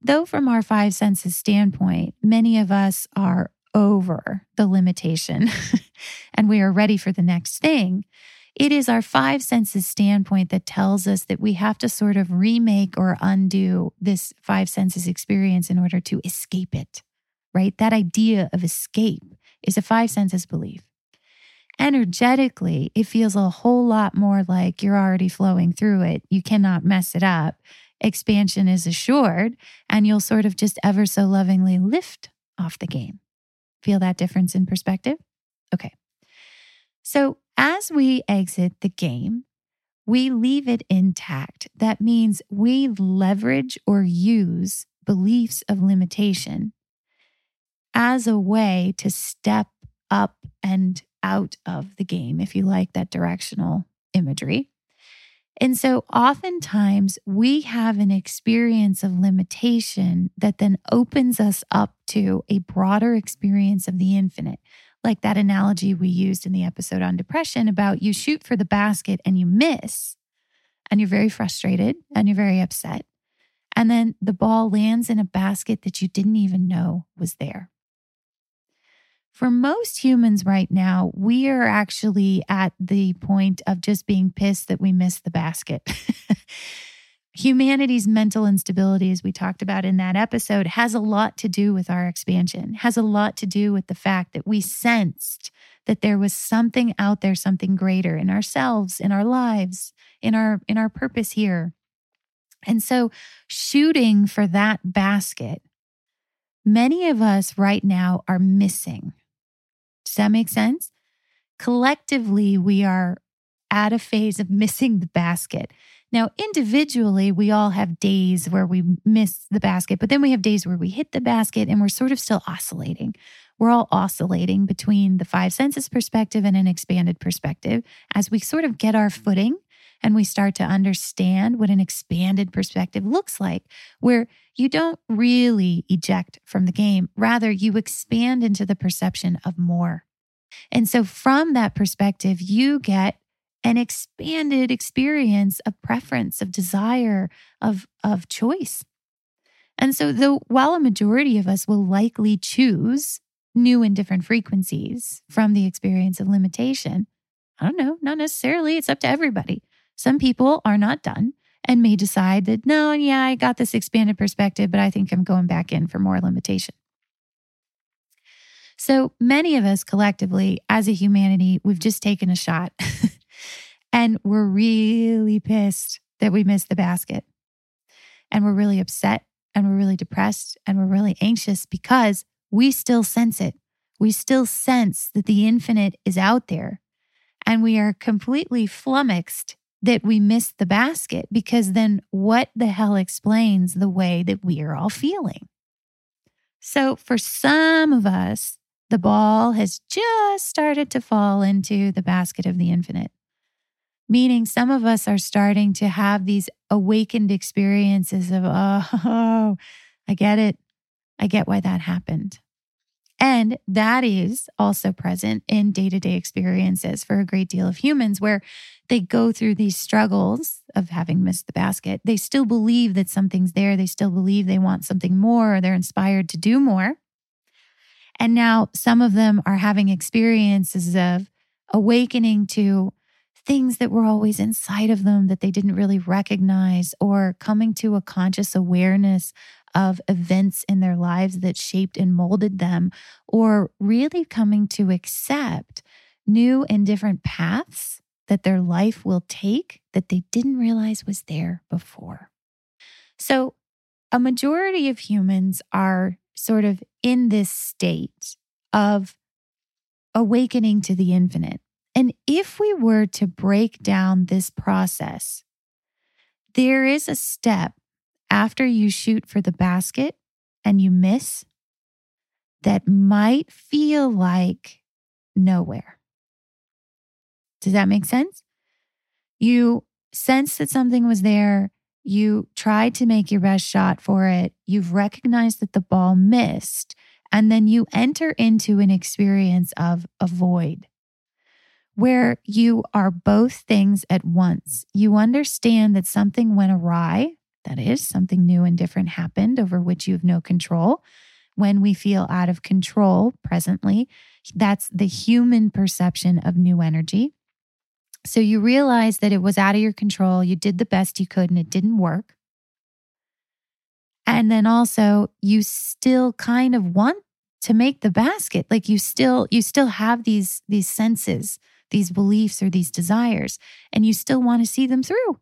though from our five senses standpoint, many of us are over the limitation and we are ready for the next thing, it is our five senses standpoint that tells us that we have to sort of remake or undo this five senses experience in order to escape it, right? That idea of escape is a five senses belief. Energetically, it feels a whole lot more like you're already flowing through it. You cannot mess it up. Expansion is assured, and you'll sort of just ever so lovingly lift off the game. Feel that difference in perspective? Okay. So, as we exit the game, we leave it intact. That means we leverage or use beliefs of limitation as a way to step up and out of the game, if you like that directional imagery. And so oftentimes we have an experience of limitation that then opens us up to a broader experience of the infinite. Like that analogy we used in the episode on depression about you shoot for the basket and you miss, and you're very frustrated and you're very upset. And then the ball lands in a basket that you didn't even know was there. For most humans right now, we are actually at the point of just being pissed that we missed the basket. Humanity's mental instability, as we talked about in that episode, has a lot to do with our expansion, has a lot to do with the fact that we sensed that there was something out there, something greater in ourselves, in our lives, in our in our purpose here. And so shooting for that basket, many of us right now are missing does that make sense? Collectively, we are at a phase of missing the basket. Now, individually, we all have days where we miss the basket, but then we have days where we hit the basket and we're sort of still oscillating. We're all oscillating between the five senses perspective and an expanded perspective as we sort of get our footing and we start to understand what an expanded perspective looks like, where you don't really eject from the game, rather, you expand into the perception of more. And so, from that perspective, you get an expanded experience of preference, of desire, of, of choice. And so, though, while a majority of us will likely choose new and different frequencies from the experience of limitation, I don't know, not necessarily. It's up to everybody. Some people are not done and may decide that, no, yeah, I got this expanded perspective, but I think I'm going back in for more limitation. So many of us collectively, as a humanity, we've just taken a shot and we're really pissed that we missed the basket. And we're really upset and we're really depressed and we're really anxious because we still sense it. We still sense that the infinite is out there. And we are completely flummoxed that we miss the basket because then what the hell explains the way that we are all feeling? So, for some of us, the ball has just started to fall into the basket of the infinite, meaning some of us are starting to have these awakened experiences of, oh, I get it. I get why that happened. And that is also present in day to day experiences for a great deal of humans where they go through these struggles of having missed the basket. They still believe that something's there. They still believe they want something more or they're inspired to do more. And now some of them are having experiences of awakening to things that were always inside of them that they didn't really recognize or coming to a conscious awareness of events in their lives that shaped and molded them, or really coming to accept new and different paths that their life will take that they didn't realize was there before. So, a majority of humans are sort of in this state of awakening to the infinite. And if we were to break down this process, there is a step after you shoot for the basket and you miss that might feel like nowhere. Does that make sense? You sense that something was there. You tried to make your best shot for it. You've recognized that the ball missed. And then you enter into an experience of a void where you are both things at once. You understand that something went awry That is, something new and different happened over which you have no control. When we feel out of control presently, that's the human perception of new energy. So you realize that it was out of your control. You did the best you could and it didn't work. And then also you still kind of want to make the basket. Like you still you still have these these senses, these beliefs or these desires and you still want to see them through.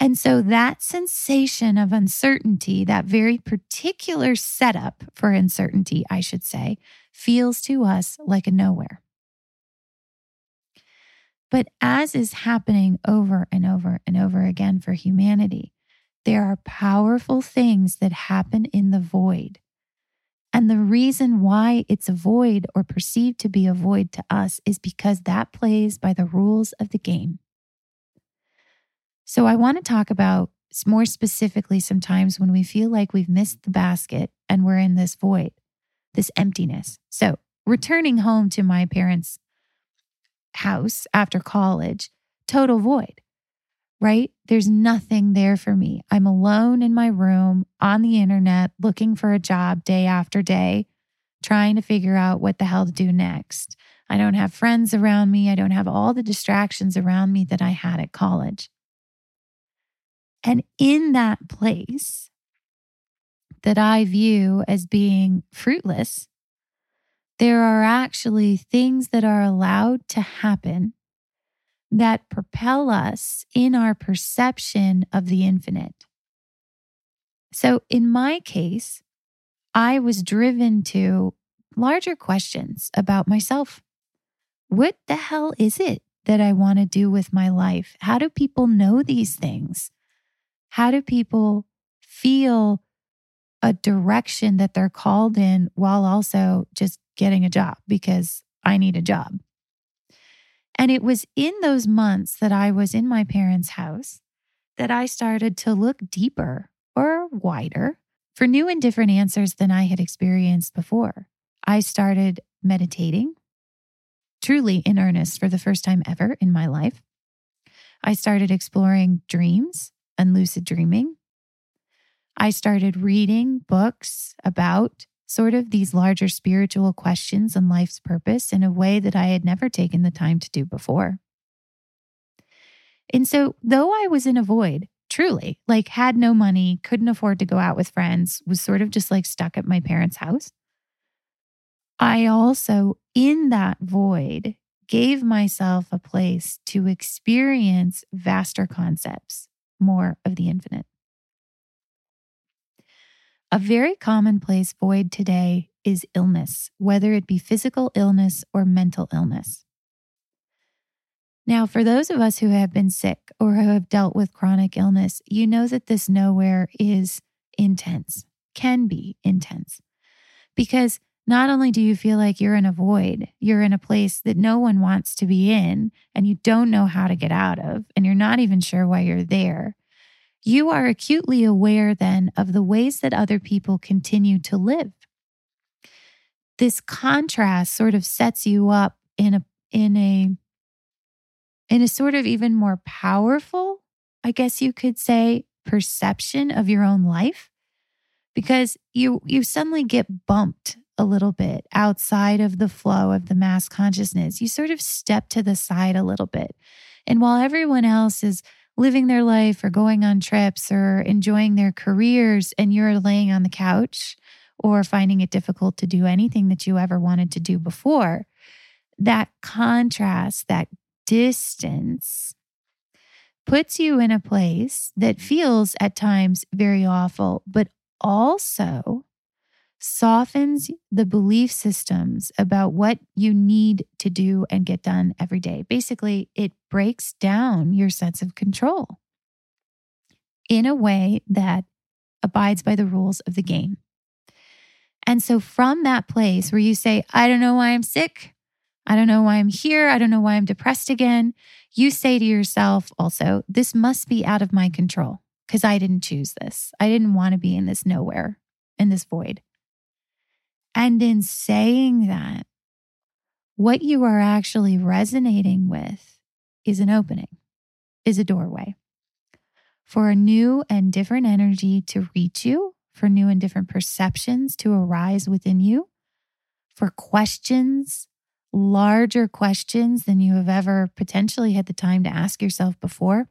And so that sensation of uncertainty, that very particular setup for uncertainty, I should say, feels to us like a nowhere. But as is happening over and over and over again for humanity, there are powerful things that happen in the void. And the reason why it's a void or perceived to be a void to us is because that plays by the rules of the game. So I want to talk about more specifically sometimes when we feel like we've missed the basket and we're in this void, this emptiness. So returning home to my parents' house after college, total void, right? There's nothing there for me. I'm alone in my room on the internet looking for a job day after day, trying to figure out what the hell to do next. I don't have friends around me. I don't have all the distractions around me that I had at college. And in that place that I view as being fruitless, there are actually things that are allowed to happen that propel us in our perception of the infinite. So, in my case, I was driven to larger questions about myself. What the hell is it that I want to do with my life? How do people know these things? How do people feel a direction that they're called in while also just getting a job because I need a job. And it was in those months that I was in my parents' house that I started to look deeper or wider for new and different answers than I had experienced before. I started meditating, truly in earnest for the first time ever in my life. I started exploring dreams and lucid dreaming. I started reading books about sort of these larger spiritual questions and life's purpose in a way that I had never taken the time to do before. And so, though I was in a void, truly, like had no money, couldn't afford to go out with friends, was sort of just like stuck at my parents' house, I also, in that void, gave myself a place to experience vaster concepts, more of the infinite. A very commonplace void today is illness, whether it be physical illness or mental illness. Now, for those of us who have been sick or who have dealt with chronic illness, you know that this nowhere is intense, can be intense, because not only do you feel like you're in a void, you're in a place that no one wants to be in and you don't know how to get out of, and you're not even sure why you're there you are acutely aware then of the ways that other people continue to live. This contrast sort of sets you up in a in a in a sort of even more powerful, I guess you could say, perception of your own life because you you suddenly get bumped a little bit outside of the flow of the mass consciousness. You sort of step to the side a little bit. And while everyone else is living their life or going on trips or enjoying their careers and you're laying on the couch or finding it difficult to do anything that you ever wanted to do before, that contrast, that distance puts you in a place that feels at times very awful, but also softens the belief systems about what you need to do and get done every day. Basically, it breaks down your sense of control in a way that abides by the rules of the game. And so, from that place where you say, I don't know why I'm sick, I don't know why I'm here, I don't know why I'm depressed again, you say to yourself also, this must be out of my control because I didn't choose this. I didn't want to be in this nowhere, in this void. And in saying that, what you are actually resonating with is an opening, is a doorway. for a new and different energy to reach you, for new and different perceptions to arise within you, for questions, larger questions than you have ever potentially had the time to ask yourself before.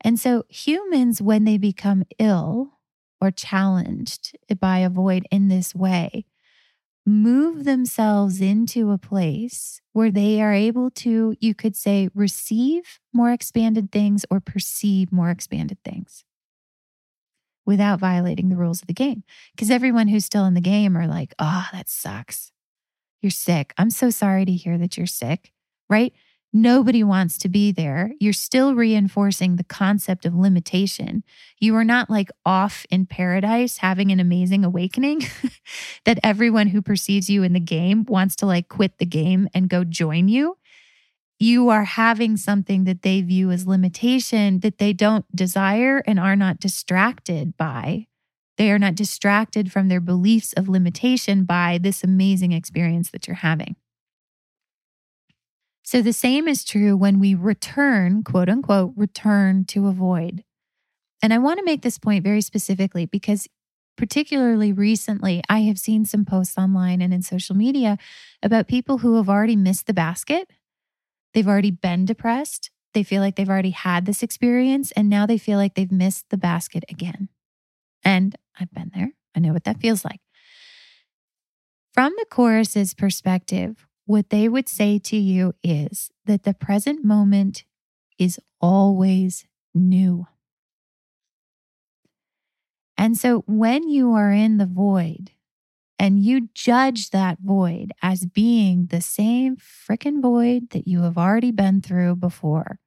And so, humans, when they become ill or challenged by a void in this way, move themselves into a place where they are able to, you could say, receive more expanded things or perceive more expanded things without violating the rules of the game. Because everyone who's still in the game are like, oh, that sucks. You're sick. I'm so sorry to hear that you're sick, right? Nobody wants to be there. You're still reinforcing the concept of limitation. You are not like off in paradise having an amazing awakening that everyone who perceives you in the game wants to like quit the game and go join you. You are having something that they view as limitation that they don't desire and are not distracted by. They are not distracted from their beliefs of limitation by this amazing experience that you're having. So the same is true when we return, quote unquote, return to a void. And I want to make this point very specifically because, particularly recently, I have seen some posts online and in social media about people who have already missed the basket. They've already been depressed. They feel like they've already had this experience, and now they feel like they've missed the basket again. And I've been there. I know what that feels like. From the chorus's perspective, what they would say to you is that the present moment is always new. And so when you are in the void and you judge that void as being the same freaking void that you have already been through before,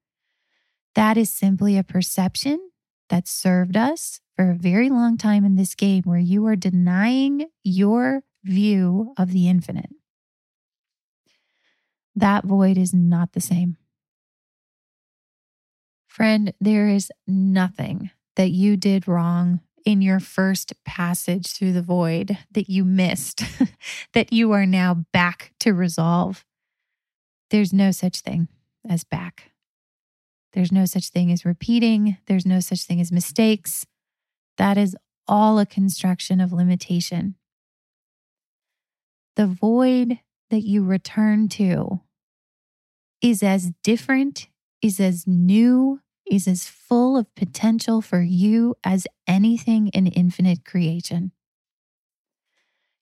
that is simply a perception that served us for a very long time in this game where you are denying your view of the infinite that void is not the same. Friend, there is nothing that you did wrong in your first passage through the void that you missed, that you are now back to resolve. There's no such thing as back. There's no such thing as repeating. There's no such thing as mistakes. That is all a construction of limitation. The void that you return to is as different, is as new, is as full of potential for you as anything in infinite creation.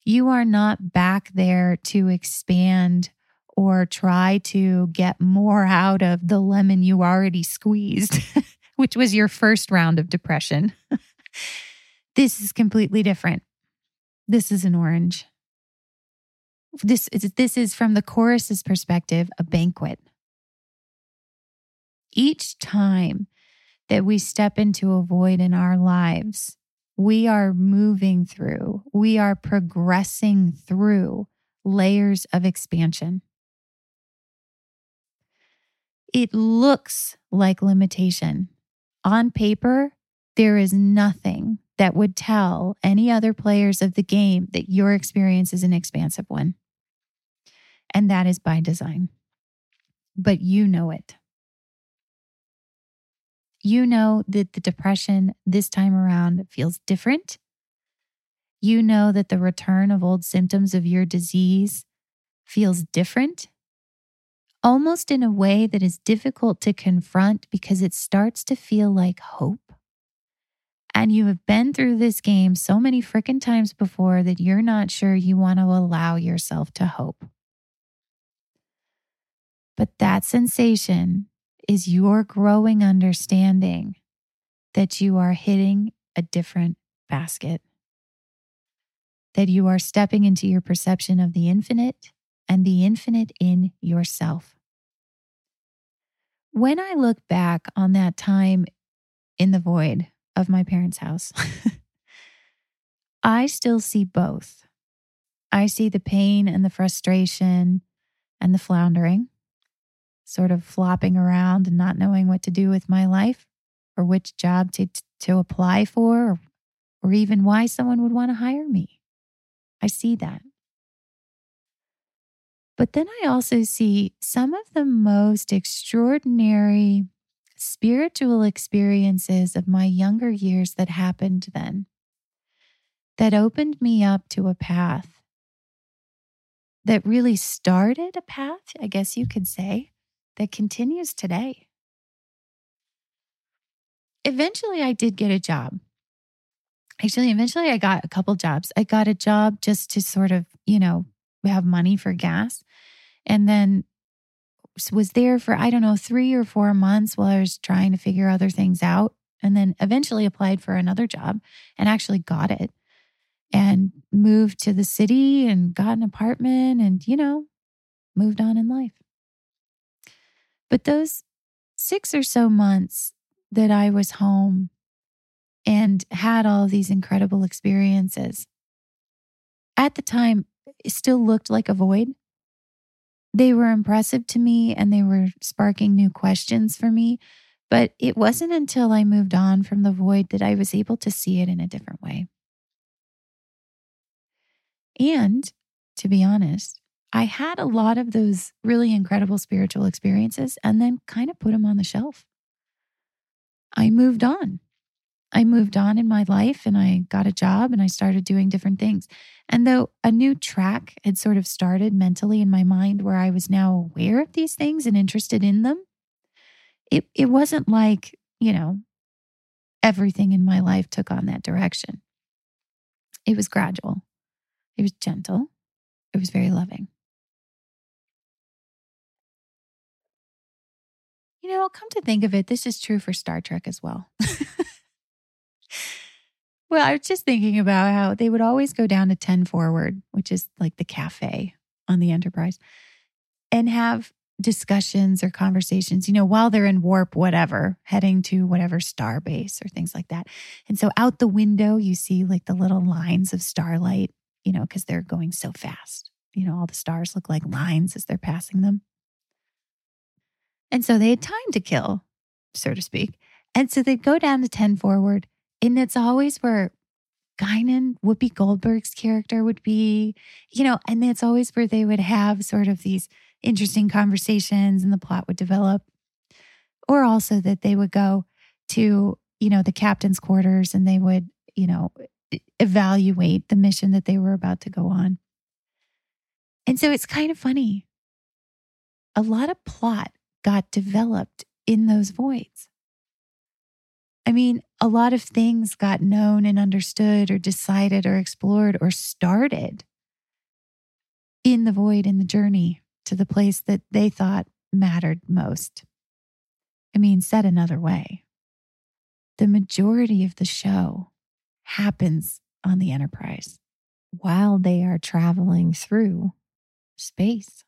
You are not back there to expand or try to get more out of the lemon you already squeezed, which was your first round of depression. this is completely different. This is an orange. This is, this is from the chorus's perspective, a banquet. Each time that we step into a void in our lives, we are moving through, we are progressing through layers of expansion. It looks like limitation. On paper, there is nothing that would tell any other players of the game that your experience is an expansive one. And that is by design. But you know it. You know that the depression this time around feels different. You know that the return of old symptoms of your disease feels different, almost in a way that is difficult to confront because it starts to feel like hope. And you have been through this game so many freaking times before that you're not sure you want to allow yourself to hope. But that sensation is your growing understanding that you are hitting a different basket, that you are stepping into your perception of the infinite and the infinite in yourself. When I look back on that time in the void of my parents' house, I still see both. I see the pain and the frustration and the floundering sort of flopping around and not knowing what to do with my life or which job to, to apply for or, or even why someone would want to hire me. I see that. But then I also see some of the most extraordinary spiritual experiences of my younger years that happened then that opened me up to a path that really started a path, I guess you could say, that continues today. Eventually, I did get a job. Actually, eventually, I got a couple jobs. I got a job just to sort of, you know, have money for gas. And then was there for, I don't know, three or four months while I was trying to figure other things out. And then eventually applied for another job and actually got it and moved to the city and got an apartment and, you know, moved on in life. But those six or so months that I was home and had all these incredible experiences, at the time, it still looked like a void. They were impressive to me and they were sparking new questions for me. But it wasn't until I moved on from the void that I was able to see it in a different way. And to be honest, I had a lot of those really incredible spiritual experiences and then kind of put them on the shelf. I moved on. I moved on in my life and I got a job and I started doing different things. And though a new track had sort of started mentally in my mind where I was now aware of these things and interested in them, it, it wasn't like, you know, everything in my life took on that direction. It was gradual, it was gentle, it was very loving. You know, come to think of it, this is true for Star Trek as well. well, I was just thinking about how they would always go down to 10 forward, which is like the cafe on the Enterprise, and have discussions or conversations, you know, while they're in warp, whatever, heading to whatever star base or things like that. And so out the window, you see like the little lines of starlight, you know, because they're going so fast. You know, all the stars look like lines as they're passing them. And so they had time to kill, so to speak. And so they'd go down to 10 forward. And it's always where Guinan, Whoopi Goldberg's character would be, you know, and it's always where they would have sort of these interesting conversations and the plot would develop. Or also that they would go to, you know, the captain's quarters and they would, you know, evaluate the mission that they were about to go on. And so it's kind of funny. A lot of plot got developed in those voids. I mean, a lot of things got known and understood or decided or explored or started in the void in the journey to the place that they thought mattered most. I mean, said another way, the majority of the show happens on the Enterprise while they are traveling through space.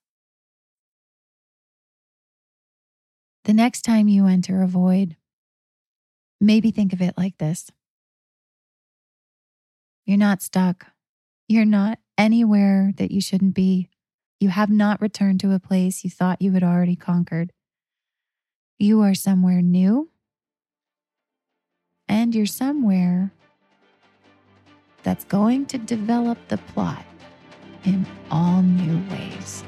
The next time you enter a void, maybe think of it like this You're not stuck. You're not anywhere that you shouldn't be. You have not returned to a place you thought you had already conquered. You are somewhere new, and you're somewhere that's going to develop the plot in all new ways.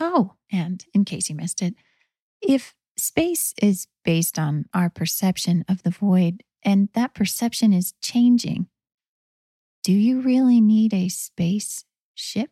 Oh, and in case you missed it, if space is based on our perception of the void and that perception is changing, do you really need a space ship?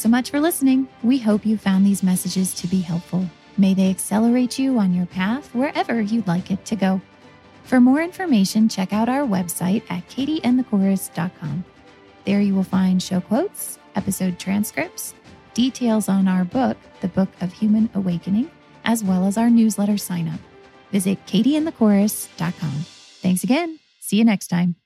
So much for listening. We hope you found these messages to be helpful. May they accelerate you on your path wherever you'd like it to go. For more information, check out our website at katieandthechorus.com. There you will find show quotes, episode transcripts, details on our book, The Book of Human Awakening, as well as our newsletter sign up. Visit katieandthechorus.com. Thanks again. See you next time.